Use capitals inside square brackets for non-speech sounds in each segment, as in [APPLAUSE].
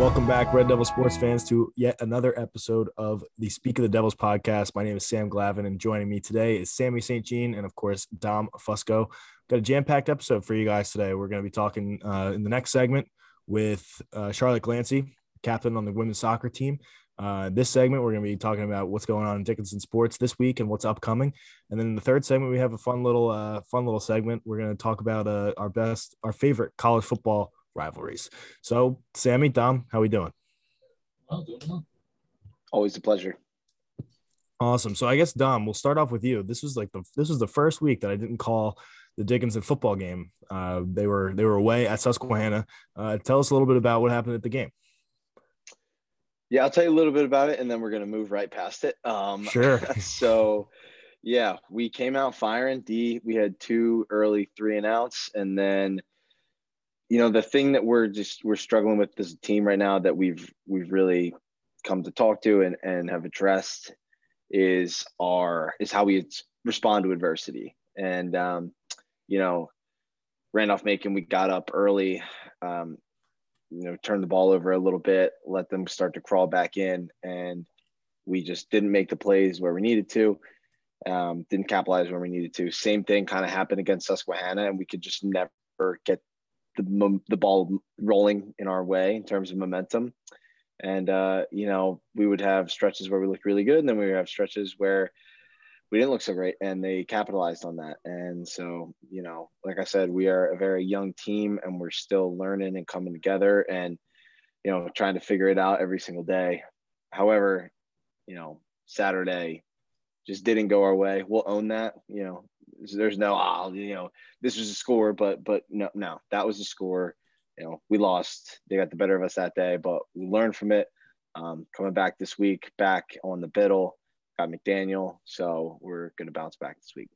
Welcome back, Red Devil sports fans, to yet another episode of the Speak of the Devils podcast. My name is Sam Glavin, and joining me today is Sammy St. Jean and, of course, Dom Fusco. Got a jam packed episode for you guys today. We're going to be talking uh, in the next segment with uh, Charlotte Glancey, captain on the women's soccer team. Uh, this segment, we're going to be talking about what's going on in Dickinson sports this week and what's upcoming. And then in the third segment, we have a fun little, uh, fun little segment. We're going to talk about uh, our best, our favorite college football rivalries. So, Sammy, Dom, how we doing? Well, doing well. Always a pleasure. Awesome. So I guess Dom, we'll start off with you. This was like the this was the first week that I didn't call the Dickinson football game. Uh, they were they were away at Susquehanna. Uh, tell us a little bit about what happened at the game. Yeah, I'll tell you a little bit about it, and then we're gonna move right past it. Um, Sure. [LAUGHS] so, yeah, we came out firing. D, we had two early three and outs, and then, you know, the thing that we're just we're struggling with as a team right now that we've we've really come to talk to and and have addressed is our is how we respond to adversity. And um, you know, Randolph Macon, we got up early. Um, you know, turn the ball over a little bit, let them start to crawl back in, and we just didn't make the plays where we needed to. Um, didn't capitalize where we needed to. Same thing kind of happened against Susquehanna, and we could just never get the the ball rolling in our way in terms of momentum. And uh, you know, we would have stretches where we looked really good, and then we would have stretches where we didn't look so great and they capitalized on that. And so you know like i said we are a very young team and we're still learning and coming together and you know trying to figure it out every single day. However you know saturday just didn't go our way. We'll own that you know there's no oh, you know this was a score but but no no that was a score you know we lost they got the better of us that day but we learned from it um, coming back this week back on the biddle got McDaniel. So we're going to bounce back this week.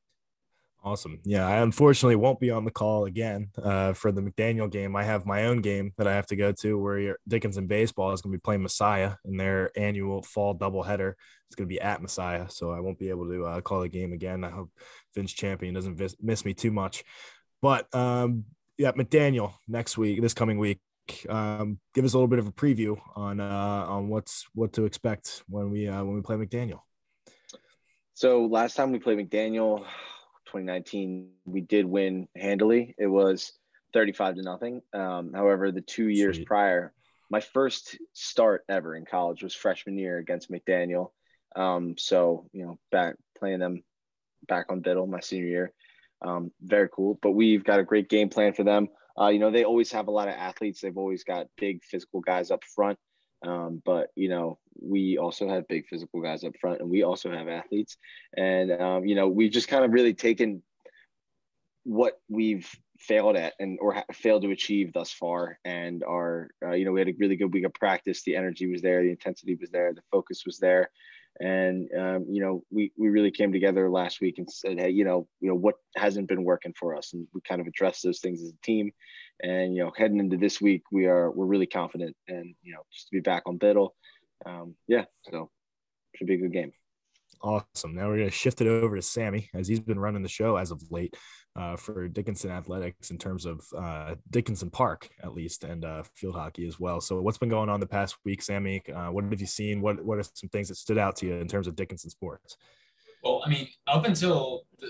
Awesome. Yeah, I unfortunately won't be on the call again uh, for the McDaniel game. I have my own game that I have to go to where Dickinson baseball is going to be playing Messiah in their annual fall doubleheader. It's going to be at Messiah, so I won't be able to uh, call the game again. I hope Vince Champion doesn't vis- miss me too much. But um, yeah, McDaniel next week, this coming week. Um, give us a little bit of a preview on uh, on what's what to expect when we uh, when we play McDaniel. So last time we played McDaniel, 2019, we did win handily. It was 35 to nothing. Um, however, the two years Sweet. prior, my first start ever in college was freshman year against McDaniel. Um, so you know, back playing them back on Biddle my senior year, um, very cool. But we've got a great game plan for them. Uh, you know, they always have a lot of athletes. They've always got big physical guys up front. Um, but you know, we also have big physical guys up front, and we also have athletes. And um, you know, we've just kind of really taken what we've failed at and or failed to achieve thus far, and our uh, you know, we had a really good week of practice. The energy was there, the intensity was there, the focus was there. And um, you know, we we really came together last week and said, hey, you know, you know what hasn't been working for us, and we kind of addressed those things as a team. And you know, heading into this week, we are we're really confident, and you know, just to be back on Biddle, um, yeah, so should be a good game. Awesome. Now we're going to shift it over to Sammy as he's been running the show as of late uh, for Dickinson Athletics in terms of uh, Dickinson Park, at least, and uh, field hockey as well. So, what's been going on the past week, Sammy? Uh, what have you seen? What What are some things that stood out to you in terms of Dickinson sports? Well, I mean, up until the,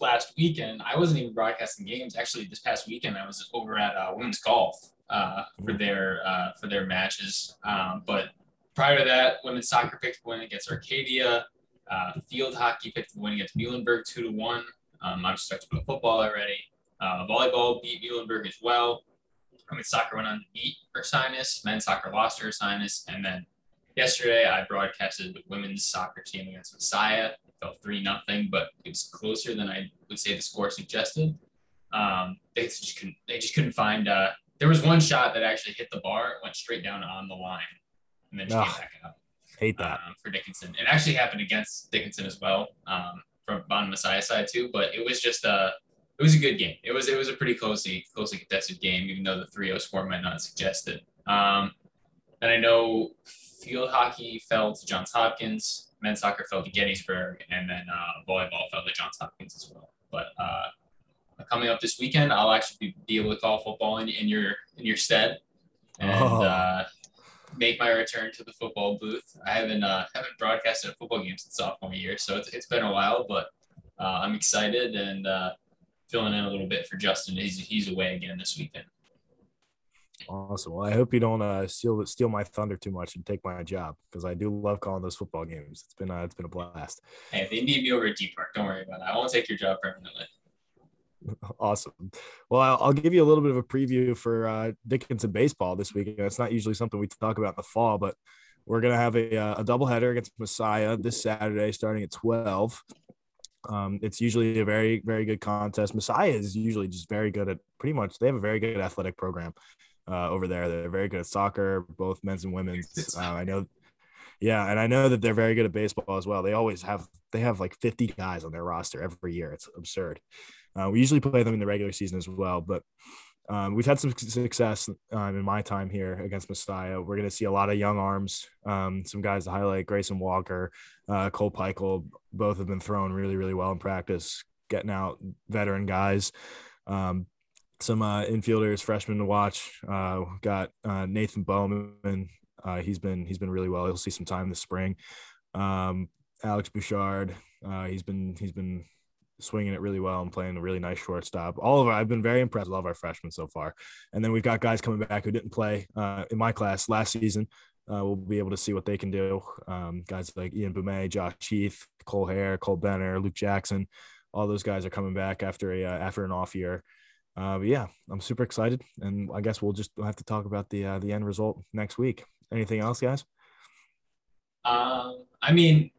last weekend, I wasn't even broadcasting games. Actually, this past weekend, I was over at uh, women's golf uh, for mm-hmm. their uh, for their matches. Um, but prior to that, women's soccer picked the win against Arcadia. Uh, field hockey picked the win against Muhlenberg two to one. Um, I'm just talked about football already. Uh, volleyball beat Muhlenberg as well. I mean, soccer went on to beat Ursinus. Men's soccer lost to Ursinus. And then yesterday, I broadcasted the women's soccer team against Messiah felt three nothing, but it was closer than I would say the score suggested. Um, they just couldn't they just couldn't find. Uh, there was one shot that actually hit the bar, it went straight down on the line, and then just came back up. Hate that um, for Dickinson. It actually happened against Dickinson as well, um, from Bon Messiah side too. But it was just a it was a good game. It was it was a pretty closely closely contested game, even though the 3-0 score might not suggest it. Um, and I know field hockey fell to Johns Hopkins men's soccer fell to Gettysburg, and then uh, volleyball fell to Johns Hopkins as well. But uh, coming up this weekend, I'll actually be, be able to call football in, in your in your stead, and oh. uh, make my return to the football booth. I haven't uh, haven't broadcasted a football game since sophomore year, so it's, it's been a while, but uh, I'm excited and uh, filling in a little bit for Justin. He's he's away again this weekend. Awesome. Well, I hope you don't uh, steal steal my thunder too much and take my job because I do love calling those football games. It's been uh, it's been a blast. Hey, if they need me over at D Park, don't worry about it. I won't take your job permanently. [LAUGHS] Awesome. Well, I'll, I'll, give you a little bit of a preview for uh, Dickinson baseball this week. It's not usually something we talk about in the fall, but we're gonna have a uh, a doubleheader against Messiah this Saturday, starting at twelve. Um, it's usually a very very good contest. Messiah is usually just very good at pretty much. They have a very good athletic program uh, over there. They're very good at soccer, both men's and women's. Uh, I know. Yeah, and I know that they're very good at baseball as well. They always have they have like 50 guys on their roster every year. It's absurd. Uh, we usually play them in the regular season as well, but um, we've had some success um, in my time here against Messiah. We're going to see a lot of young arms, um, some guys to highlight Grayson Walker, uh, Cole Peichel. Both have been thrown really, really well in practice, getting out veteran guys. Um, some uh, infielders, freshmen to watch. Uh, got uh, Nathan Bowman. Uh, he's been he's been really well. He'll see some time this spring. Um, Alex Bouchard. Uh, he's been he's been swinging it really well and playing a really nice shortstop. All of our, I've been very impressed with all of our freshmen so far. And then we've got guys coming back who didn't play uh, in my class last season. Uh, we'll be able to see what they can do. Um, guys like Ian Boumet, Josh Heath, Cole Hare, Cole Benner, Luke Jackson. All those guys are coming back after a uh, after an off year. Uh, but yeah, I'm super excited, and I guess we'll just have to talk about the uh, the end result next week. Anything else, guys? Um, I mean,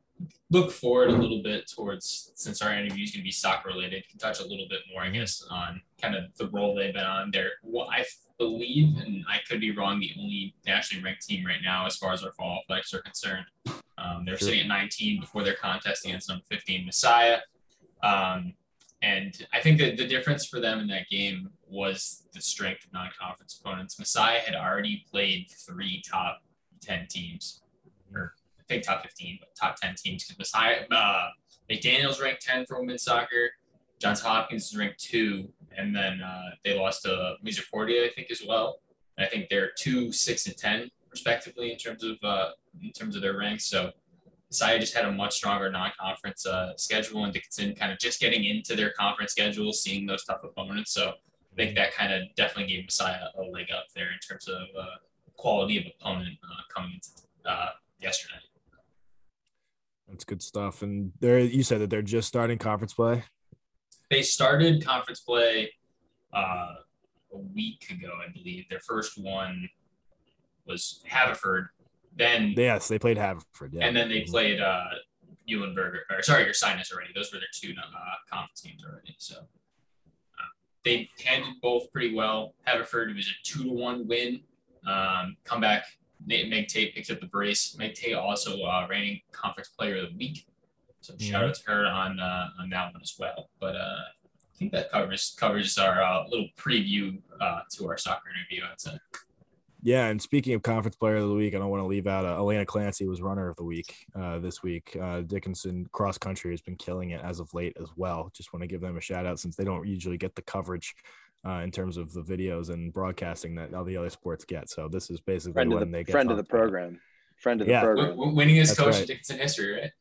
look forward a little bit towards since our interview is going to be soccer related can touch a little bit more i guess on kind of the role they've been on there. Well i believe and i could be wrong the only nationally ranked team right now as far as our fall athletics are concerned. Um, they're sure. sitting at 19 before their contest against number 15 messiah um, and i think that the difference for them in that game was the strength of non-conference opponents. Messiah had already played three top 10 teams or Think top 15, but top 10 teams. Because Messiah, uh, McDaniel's ranked 10 for women's soccer. Johns Hopkins is ranked two, and then uh, they lost to Misericordia, I think, as well. And I think they're two, six, and 10 respectively in terms of uh, in terms of their ranks. So Messiah just had a much stronger non-conference uh, schedule, and Dickinson kind of just getting into their conference schedule, seeing those tough opponents. So I think that kind of definitely gave Messiah a leg up there in terms of uh, quality of opponent uh, coming into uh, yesterday. That's good stuff. And there, you said that they're just starting conference play. They started conference play uh, a week ago, I believe. Their first one was Haverford. Then yes, they played Haverford. Yeah, and then they mm-hmm. played uh, Eulenberger. Or sorry, Ursinus already. Those were their two uh, conference teams already. So uh, they handled both pretty well. Haverford was a two to one win. Um, comeback Meg Tate picked up the brace. Meg Tate also uh, reigning conference player of the week. So mm-hmm. shout out to her on uh, on that one as well. But uh, I think that covers covers our uh, little preview uh, to our soccer interview. I'd say. Yeah, and speaking of conference player of the week, I don't want to leave out uh, Elena Clancy was runner of the week uh, this week. Uh, Dickinson cross country has been killing it as of late as well. Just want to give them a shout out since they don't usually get the coverage uh, in terms of the videos and broadcasting that all the other sports get. So this is basically friend when the, they get friend of the program, friend of the yeah. program, w- winning his coach right. in Dickinson history, right?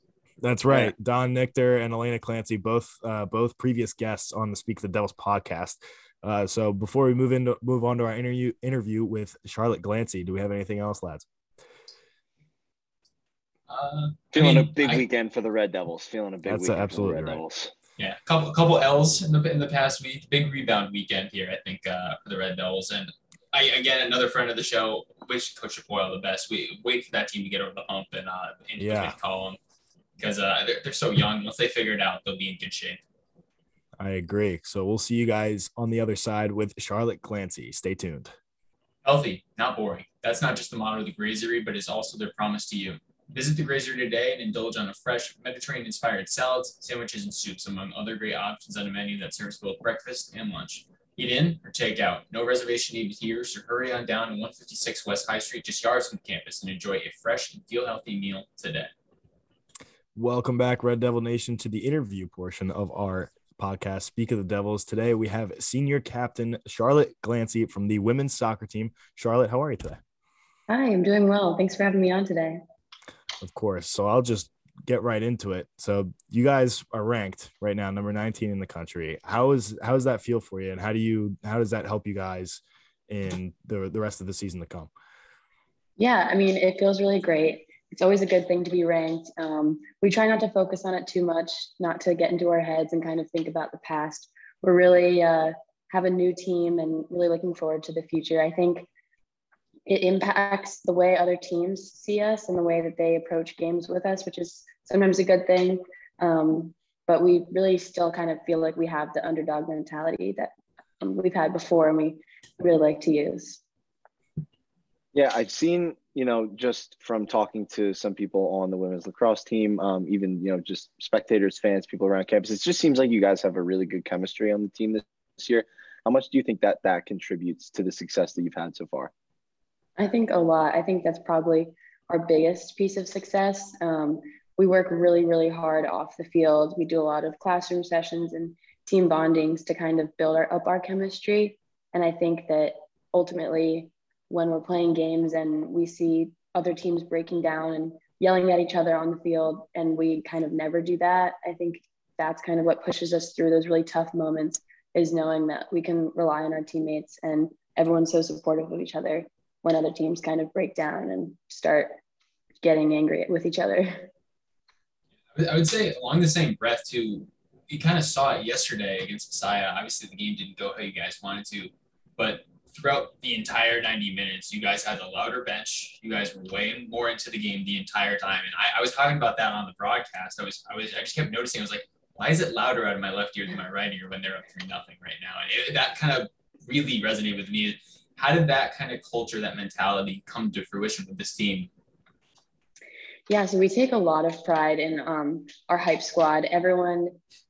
That's right. Yeah. Don Nichter and Elena Clancy, both uh, both previous guests on the Speak the Devils podcast. Uh, so before we move into move on to our interview interview with Charlotte Glancey, do we have anything else, lads? Uh, Feeling I mean, a big I, weekend for the Red Devils. Feeling a big that's weekend absolutely for the Red right. Devils. Yeah, a couple couple L's in the in the past week. Big rebound weekend here, I think, uh, for the Red Devils. And I again another friend of the show. Wish Coach Chapoyle the best. We wait for that team to get over the hump and uh in yeah. the column because uh they're, they're so young. Once they figure it out, they'll be in good shape. I agree. So we'll see you guys on the other side with Charlotte Glancey. Stay tuned. Healthy, not boring. That's not just the motto of the Grazery, but it's also their promise to you. Visit the Grazery today and indulge on a fresh Mediterranean inspired salads, sandwiches, and soups, among other great options on a menu that serves both breakfast and lunch. Eat in or take out. No reservation needed here, so hurry on down to 156 West High Street, just yards from campus, and enjoy a fresh and feel healthy meal today. Welcome back, Red Devil Nation, to the interview portion of our podcast, Speak of the Devils. Today we have senior captain Charlotte Glancey from the women's soccer team. Charlotte, how are you today? Hi, I'm doing well. Thanks for having me on today. Of course. So I'll just get right into it. So you guys are ranked right now, number 19 in the country. How is how does that feel for you? And how do you how does that help you guys in the the rest of the season to come? Yeah, I mean, it feels really great. It's always a good thing to be ranked. Um, we try not to focus on it too much, not to get into our heads and kind of think about the past. We're really uh, have a new team and really looking forward to the future. I think it impacts the way other teams see us and the way that they approach games with us, which is sometimes a good thing. Um, but we really still kind of feel like we have the underdog mentality that um, we've had before and we really like to use. Yeah, I've seen, you know, just from talking to some people on the women's lacrosse team, um, even, you know, just spectators, fans, people around campus, it just seems like you guys have a really good chemistry on the team this, this year. How much do you think that that contributes to the success that you've had so far? I think a lot. I think that's probably our biggest piece of success. Um, we work really, really hard off the field. We do a lot of classroom sessions and team bondings to kind of build our, up our chemistry. And I think that ultimately, when we're playing games and we see other teams breaking down and yelling at each other on the field, and we kind of never do that, I think that's kind of what pushes us through those really tough moments is knowing that we can rely on our teammates and everyone's so supportive of each other when other teams kind of break down and start getting angry with each other. I would say along the same breath too, you kind of saw it yesterday against Messiah. Obviously the game didn't go how you guys wanted to, but throughout the entire 90 minutes, you guys had the louder bench. You guys were way more into the game the entire time. And I, I was talking about that on the broadcast. I was, I was, I just kept noticing, I was like, why is it louder out of my left ear than my right ear when they're up three nothing right now? And it, that kind of really resonated with me how did that kind of culture, that mentality come to fruition with this team? Yeah, so we take a lot of pride in um, our hype squad. Everyone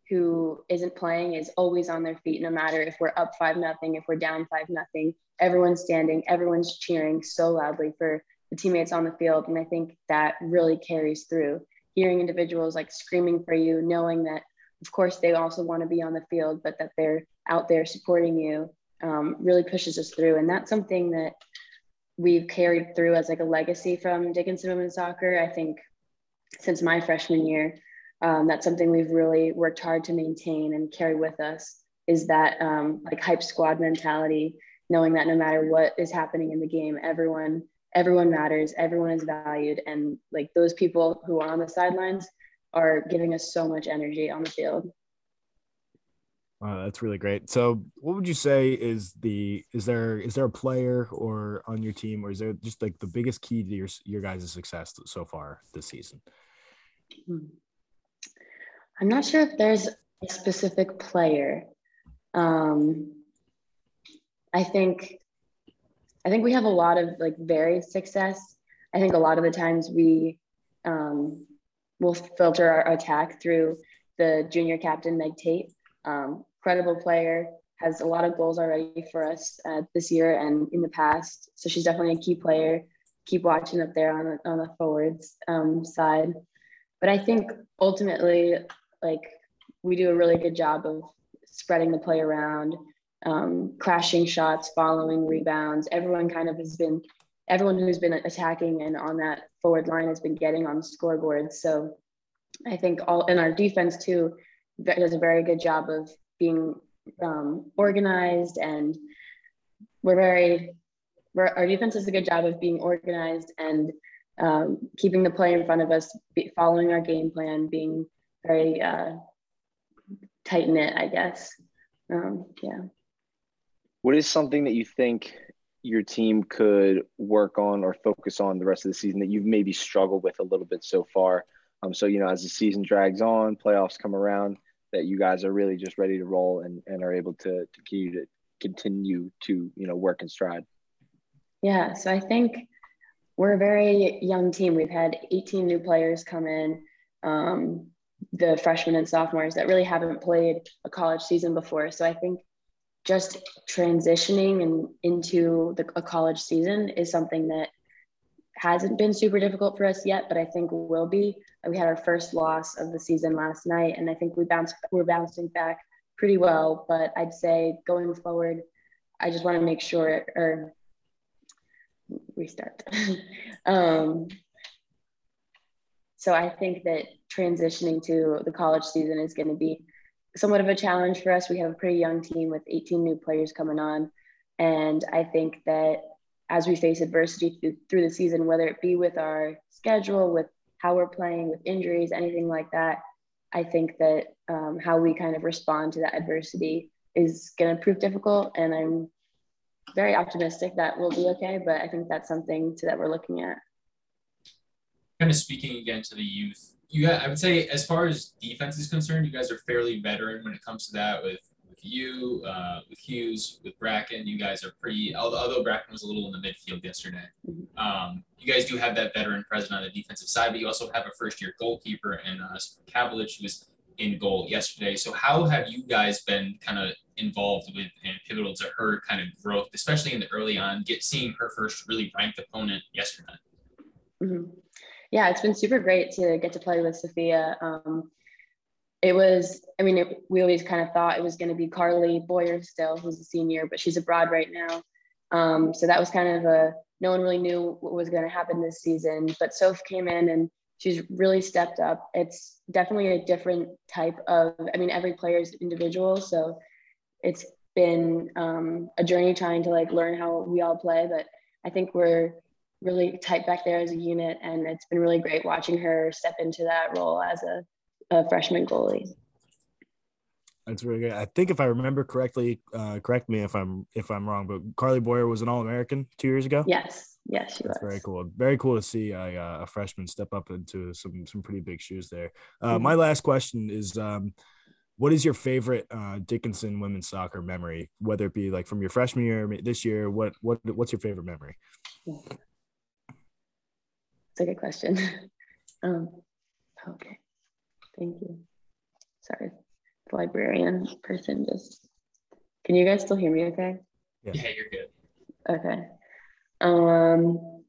who isn't playing is always on their feet, no matter if we're up five nothing, if we're down five nothing. Everyone's standing, everyone's cheering so loudly for the teammates on the field, and I think that really carries through. Hearing individuals like screaming for you, knowing that, of course, they also want to be on the field, but that they're out there supporting you um, really pushes us through. And that's something that we've carried through as like a legacy from Dickinson women's soccer. I think since my freshman year, um, that's something we've really worked hard to maintain and carry with us is that um, like hype squad mentality, knowing that no matter what is happening in the game, everyone everyone matters, everyone is valued, and like those people who are on the sidelines are giving us so much energy on the field. Uh, that's really great. So, what would you say is the is there is there a player or on your team, or is there just like the biggest key to your your guys' success so far this season? Hmm. I'm not sure if there's a specific player. Um, I think I think we have a lot of like varied success. I think a lot of the times we um, will filter our attack through the junior captain Meg Tate. Um, credible player, has a lot of goals already for us uh, this year and in the past. So she's definitely a key player. Keep watching up there on the, on the forwards um, side. But I think ultimately, like we do a really good job of spreading the play around, um, crashing shots, following rebounds. Everyone kind of has been, everyone who's been attacking and on that forward line has been getting on the scoreboard. So I think all in our defense too does a very good job of being um, organized and we're very we're, our defense does a good job of being organized and um, keeping the play in front of us be, following our game plan being very uh, tight knit i guess. Um, yeah. What is something that you think your team could work on or focus on the rest of the season that you've maybe struggled with a little bit so far? Um, so you know as the season drags on playoffs come around that you guys are really just ready to roll and, and are able to, to continue to continue to you know work and stride. Yeah so i think we're a very young team. We've had 18 new players come in um, the freshmen and sophomores that really haven't played a college season before. So i think just transitioning and into the, a college season is something that hasn't been super difficult for us yet, but I think will be. We had our first loss of the season last night, and I think we bounced we're bouncing back pretty well. But I'd say going forward, I just want to make sure or restart. [LAUGHS] um, so I think that transitioning to the college season is going to be somewhat of a challenge for us. We have a pretty young team with 18 new players coming on. And I think that as we face adversity through, the season, whether it be with our schedule, with how we're playing, with injuries, anything like that, I think that um, how we kind of respond to that adversity is going to prove difficult. And I'm very optimistic that we'll be okay. But I think that's something to, that we're looking at. Kind of speaking again to the youth, you I would say as far as defense is concerned, you guys are fairly veteran when it comes to that with you, uh, with Hughes, with Bracken. You guys are pretty. Although Bracken was a little in the midfield yesterday, mm-hmm. um, you guys do have that veteran present on the defensive side, but you also have a first year goalkeeper and uh, Kavalich, who was in goal yesterday. So how have you guys been kind of involved with and pivotal to her kind of growth, especially in the early on, get seeing her first really ranked opponent yesterday? Mm-hmm yeah, it's been super great to get to play with Sophia. Um, it was, I mean, it, we always kind of thought it was going to be Carly Boyer still, who's a senior, but she's abroad right now. Um, so that was kind of a, no one really knew what was going to happen this season. But Soph came in and she's really stepped up. It's definitely a different type of, I mean, every player is individual. So it's been um, a journey trying to like learn how we all play. But I think we're really tight back there as a unit. And it's been really great watching her step into that role as a, a freshman goalie. That's really good. I think if I remember correctly, uh, correct me if I'm if I'm wrong, but Carly Boyer was an All American two years ago. Yes, yes, she That's was. Very cool. Very cool to see a, uh, a freshman step up into some some pretty big shoes there. Uh, mm-hmm. My last question is, um, what is your favorite uh, Dickinson women's soccer memory? Whether it be like from your freshman year, this year, what what what's your favorite memory? It's a good question. [LAUGHS] um, okay, thank you. Sorry, the librarian person just. Can you guys still hear me? Okay. Yeah, yeah you're good. Okay. Um.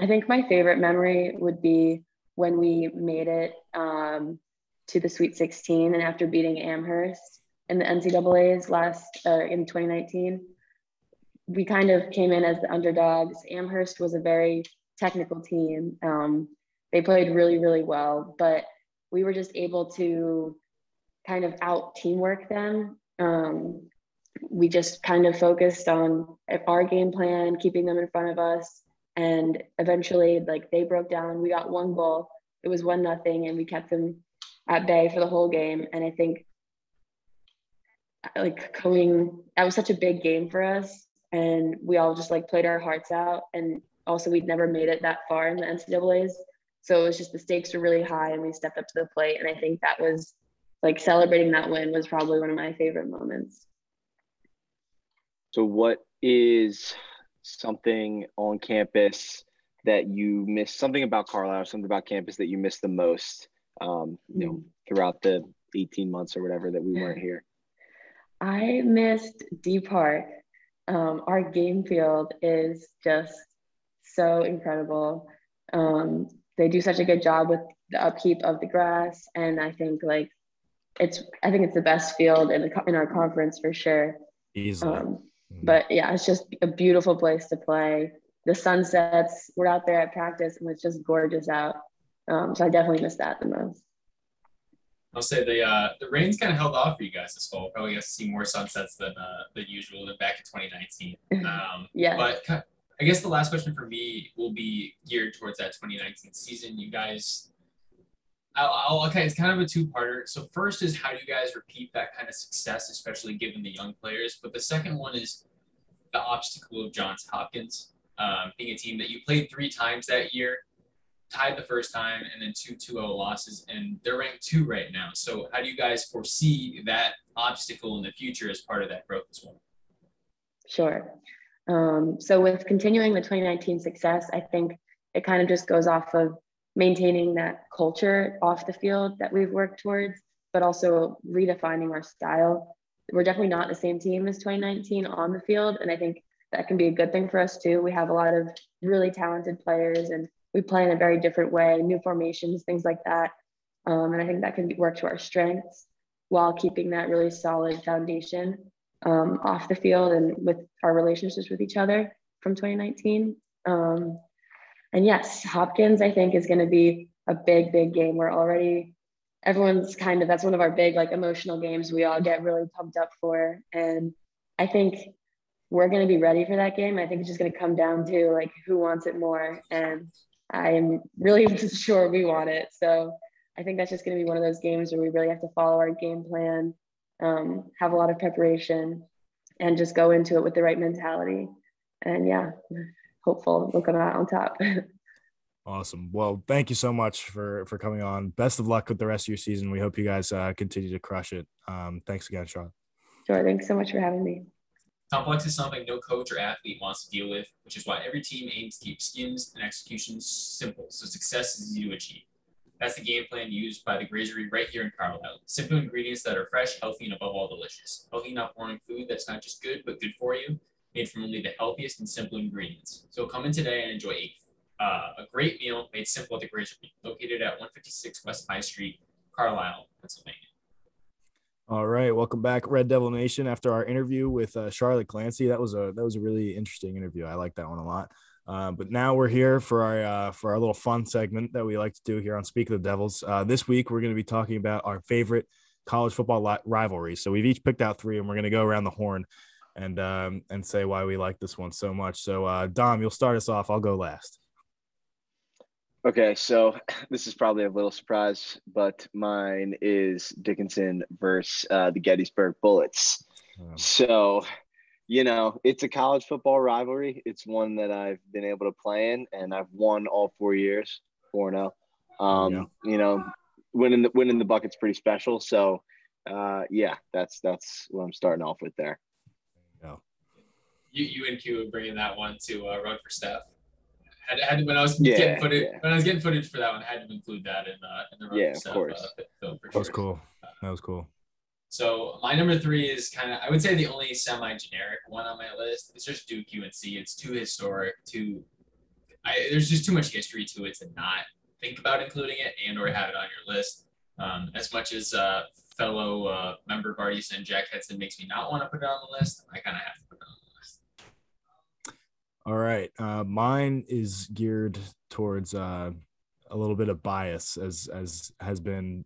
I think my favorite memory would be when we made it um, to the Sweet 16 and after beating Amherst in the NCAA's last uh, in 2019 we kind of came in as the underdogs. Amherst was a very technical team. Um, they played really, really well, but we were just able to kind of out teamwork them. Um, we just kind of focused on our game plan, keeping them in front of us. And eventually, like they broke down. We got one goal. It was one nothing, and we kept them at bay for the whole game. And I think, like coming, that was such a big game for us and we all just like played our hearts out. And also, we'd never made it that far in the NCAA's, so it was just the stakes were really high, and we stepped up to the plate. And I think that was like celebrating that win was probably one of my favorite moments. So, what is something on campus that you miss? Something about Carlisle, something about campus that you miss the most? Um, you know, mm. throughout the 18 months or whatever that we weren't here. I missed D Park um, our game field is just so incredible. Um, they do such a good job with the upkeep of the grass, and I think like it's I think it's the best field in the in our conference for sure. Easily. Um, mm-hmm. But yeah, it's just a beautiful place to play. The sunsets, we're out there at practice, and it's just gorgeous out. Um, so I definitely miss that the most. I'll say the uh, the rain's kind of held off for you guys this fall. Probably got to see more sunsets than uh, than usual than back in 2019. [LAUGHS] Um, yeah. But I guess the last question for me will be geared towards that 2019 season. You guys, I'll, I'll okay, it's kind of a two-parter. So first is how do you guys repeat that kind of success, especially given the young players. But the second one is the obstacle of Johns Hopkins um, being a team that you played three times that year tied the first time and then two 2-0 losses and they're ranked two right now so how do you guys foresee that obstacle in the future as part of that growth as well sure um, so with continuing the 2019 success i think it kind of just goes off of maintaining that culture off the field that we've worked towards but also redefining our style we're definitely not the same team as 2019 on the field and i think that can be a good thing for us too we have a lot of really talented players and we play in a very different way, new formations, things like that. Um, and I think that can work to our strengths while keeping that really solid foundation. Um, off the field and with our relationships with each other from 2019. Um, and yes, Hopkins, I think, is going to be a big, big game. We're already, everyone's kind of, that's one of our big, like, emotional games we all get really pumped up for. And I think we're going to be ready for that game. I think it's just going to come down to, like, who wants it more. And I'm really [LAUGHS] sure we want it. So I think that's just going to be one of those games where we really have to follow our game plan, um, have a lot of preparation, and just go into it with the right mentality. And yeah, hopeful we'll come out on top. [LAUGHS] Awesome. Well, thank you so much for for coming on. Best of luck with the rest of your season. We hope you guys uh, continue to crush it. Um, thanks again, Sean. Sure. Thanks so much for having me. Complex is something no coach or athlete wants to deal with, which is why every team aims to keep schemes and executions simple so success is easy to achieve. That's the game plan used by the Grazery right here in Carlisle. Simple ingredients that are fresh, healthy, and above all delicious. Healthy, not boring food that's not just good, but good for you, made from only the healthiest and simple ingredients. So come in today and enjoy a uh, a great meal made simple at the Grazery, located at 156 West High Street, Carlisle, Pennsylvania. All right, welcome back, Red Devil Nation. After our interview with uh, Charlotte Glancey, that was a that was a really interesting interview. I like that one a lot. Uh, but now we're here for our uh, for our little fun segment that we like to do here on Speak of the Devils. Uh, this week we're going to be talking about our favorite college football li- rivalries. So we've each picked out three, and we're going to go around the horn and um, and say why we like this one so much. So uh, Dom, you'll start us off. I'll go last. Okay, so [CLEARS THROAT] this is probably a little surprise, but mine is Dickinson versus uh, the Gettysburg Bullets. Um, so, you know, it's a college football rivalry. It's one that I've been able to play in, and I've won all four years, four zero. Oh. Um, yeah. You know, winning the winning the bucket's pretty special. So, uh, yeah, that's that's what I'm starting off with there. Yeah. You you and Q are bringing that one to uh, Run for Steph had, had when I was yeah, getting footage yeah. when I was getting footage for that one, I had to include that in uh, in the yeah, stuff, of course. Uh, film for that was cool. That was cool. So my number three is kind of I would say the only semi-generic one on my list. It's just Duke UNC. It's too historic. Too I, there's just too much history to it to not think about including it and or have it on your list. Um, as much as uh, fellow uh, member Barty and Jack Hetzen makes me not want to put it on the list, I kind of have to put it on the list. all right. Uh, mine is geared towards uh, a little bit of bias, as as has been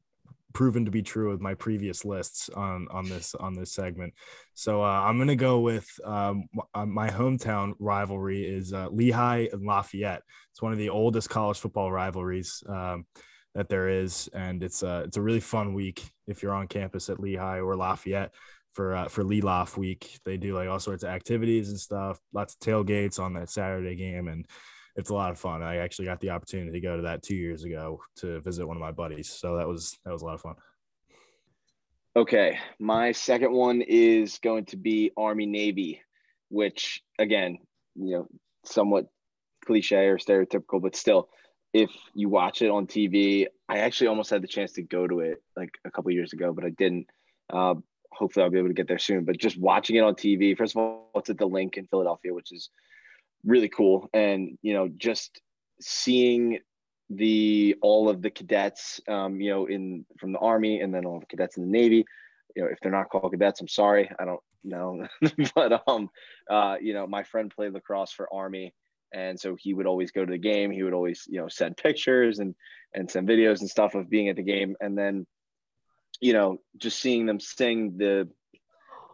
proven to be true with my previous lists on on this on this segment. So uh, I'm gonna go with um, uh, my hometown rivalry is uh, Lehigh and Lafayette. It's one of the oldest college football rivalries um, that there is, and it's a it's a really fun week if you're on campus at Lehigh or Lafayette for uh, for Loft week. They do like all sorts of activities and stuff. Lots of tailgates on that Saturday game, and it's a lot of fun. I actually got the opportunity to go to that two years ago to visit one of my buddies, so that was that was a lot of fun. Okay, my second one is going to be Army Navy, which again, you know, somewhat cliche or stereotypical, but still, if you watch it on TV, I actually almost had the chance to go to it like a couple years ago, but I didn't. Uh, hopefully I'll be able to get there soon. But just watching it on TV, first of all, it's at the Linc in Philadelphia, which is really cool. And, you know, just seeing the all of the cadets, um, you know, in from the Army and then all the cadets in the Navy. You know, if they're not called cadets, I'm sorry, I don't know. [LAUGHS] but um, uh, you know, my friend played lacrosse for Army, and so he would always go to the game. He would always, you know, send pictures and and send videos and stuff of being at the game. And then you know, just seeing them sing the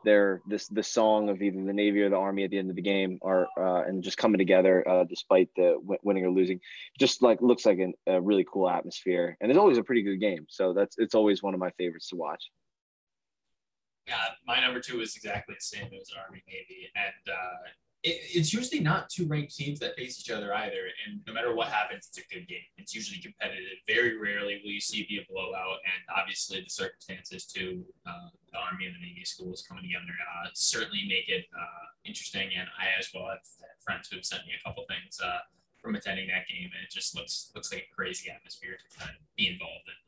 their this the song of either the Navy or the Army at the end of the game, or uh, and just coming together uh, despite the w- winning or losing, just like looks like an, a really cool atmosphere, and it's always a pretty good game. So that's it's always one of my favorites to watch. Yeah, my number two is exactly the same as Army Navy, and uh, it's usually not two ranked teams that face each other either. And no matter what happens, it's a good game. It's usually competitive. Very rarely will you see it be a blowout. And obviously, the circumstances to uh, the Army and the Navy schools coming together uh, certainly make it uh, interesting. And I, as well, have friends who have sent me a couple things uh, from attending that game, and it just looks looks like a crazy atmosphere to kind of be involved in.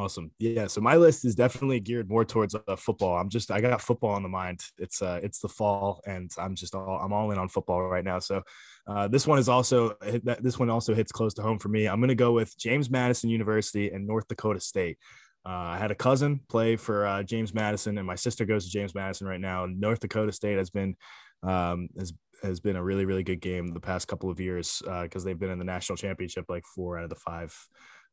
Awesome. Yeah. So my list is definitely geared more towards uh, football. I'm just I got football on the mind. It's uh it's the fall and I'm just all I'm all in on football right now. So uh, this one is also this one also hits close to home for me. I'm gonna go with James Madison University and North Dakota State. Uh, I had a cousin play for uh, James Madison, and my sister goes to James Madison right now. North Dakota State has been um, has has been a really really good game the past couple of years because uh, they've been in the national championship like four out of the five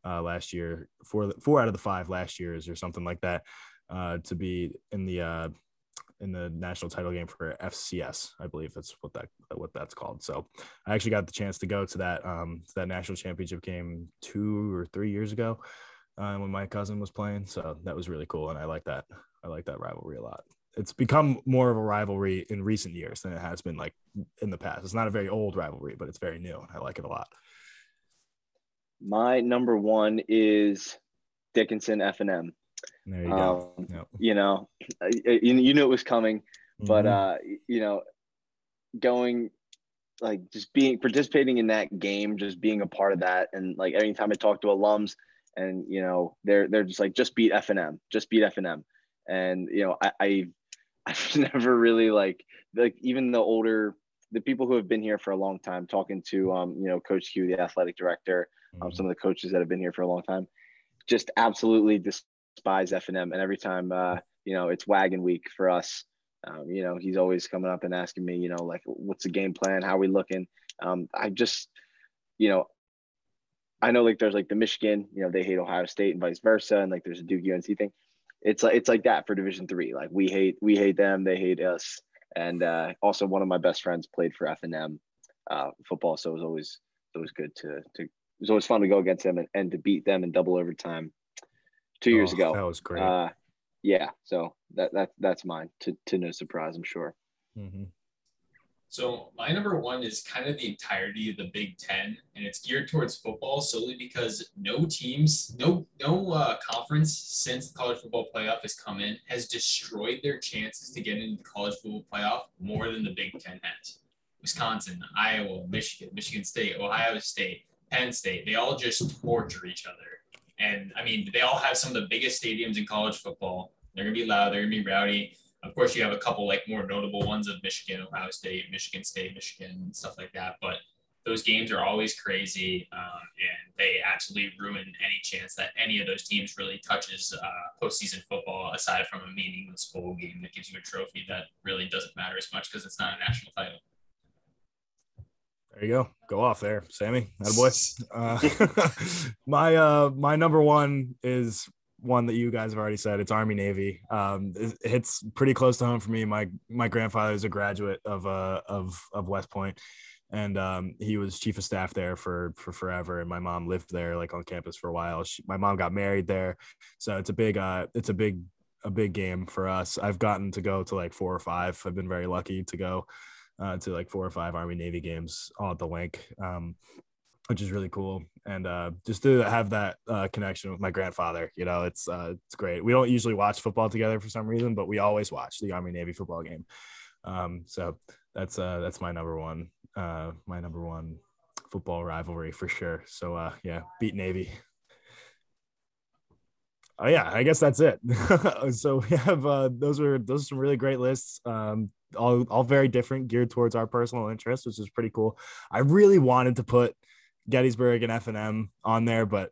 uh, last year, four four out of the five last years or something like that uh, to be in the uh, in the national title game for FCS. I believe that's what that what that's called. So I actually got the chance to go to that um, to that national championship game two or three years ago uh, when my cousin was playing. So that was really cool, and I like that. I like that rivalry a lot. It's become more of a rivalry in recent years than it has been like in the past. It's not a very old rivalry, but it's very new, and I like it a lot. My number one is Dickinson F and M. There you go. Um, yep. You know, you, you knew it was coming, but mm-hmm. uh, you know, going like just being participating in that game, just being a part of that, and like anytime I talk to alums, and you know, they're they're just like just beat F and M, just beat F and M, and you know, I, I [LAUGHS] I've never really like like even the older the people who have been here for a long time talking to um you know coach q the athletic director um, some of the coaches that have been here for a long time just absolutely despise f&m and every time uh you know it's wagon week for us um, you know he's always coming up and asking me you know like what's the game plan? How are we looking? Um i just you know i know like there's like the michigan you know they hate ohio state and vice versa and like there's a duke unc thing. It's like it's like that for division three. Like we hate we hate them. They hate us and uh, also one of my best friends played for F and M uh, football, so it was always it was good to to it was always fun to go against them and, and to beat them in double overtime two years oh, ago. That was great. Uh, yeah, so that that that's mine to to no surprise, I'm sure. Mm-hmm. So my number one is kind of the entirety of the Big Ten, and it's geared towards football solely because no teams, no no uh, conference since the college football playoff has come in has destroyed their chances to get into the college football playoff more than the Big Ten has. Wisconsin, Iowa, Michigan, Michigan State, Ohio State, Penn State, they all just torture each other. And I mean, they all have some of the biggest stadiums in college football. They're gonna be loud, they're gonna be rowdy of course, you have a couple like more notable ones of Michigan, Ohio State, Michigan State, Michigan, stuff like that. But those games are always crazy, um, and they absolutely ruin any chance that any of those teams really touches uh, postseason football. Aside from a meaningless bowl game that gives you a trophy that really doesn't matter as much because it's not a national title. There you go. Go off there, Sammy. That boy. [LAUGHS] Uh, [LAUGHS] my uh, my number one is one that you guys have already said. It's Army Navy. Um, it, it's pretty close to home for me. My my grandfather is a graduate of uh of of West Point, and um, he was chief of staff there for for forever. And my mom lived there, like on campus for a while. She, my mom got married there, so it's a big uh it's a big a big game for us. I've gotten to go to like four or five. I've been very lucky to go uh, to like four or five Army Navy games all at the Linc. Um, which is really cool. And uh, just to have that uh, connection with my grandfather, you know, it's uh, it's great. We don't usually watch football together for some reason, but we always watch the Army Navy football game. Um, so that's uh, that's my number one, uh, my number one football rivalry for sure. So uh, yeah, beat Navy. Oh yeah, I guess that's it. [LAUGHS] so we have those are those are some really great lists. Um, all all very different, geared towards our personal interests, which is pretty cool. I really wanted to put Gettysburg and F and M on there, but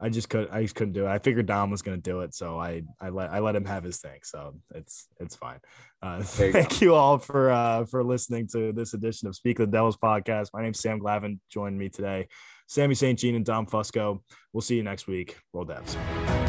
I just could I just couldn't do it. I figured Dom was gonna do it, so I I let I let him have his thing. So it's it's fine. Uh, you [LAUGHS] thank go. you all for uh, for listening to this edition of Speak of the Devils podcast. My name's Sam Glavin. Joined me today, Sammy St. Jean and Dom Fusco. We'll see you next week. Roll Devs.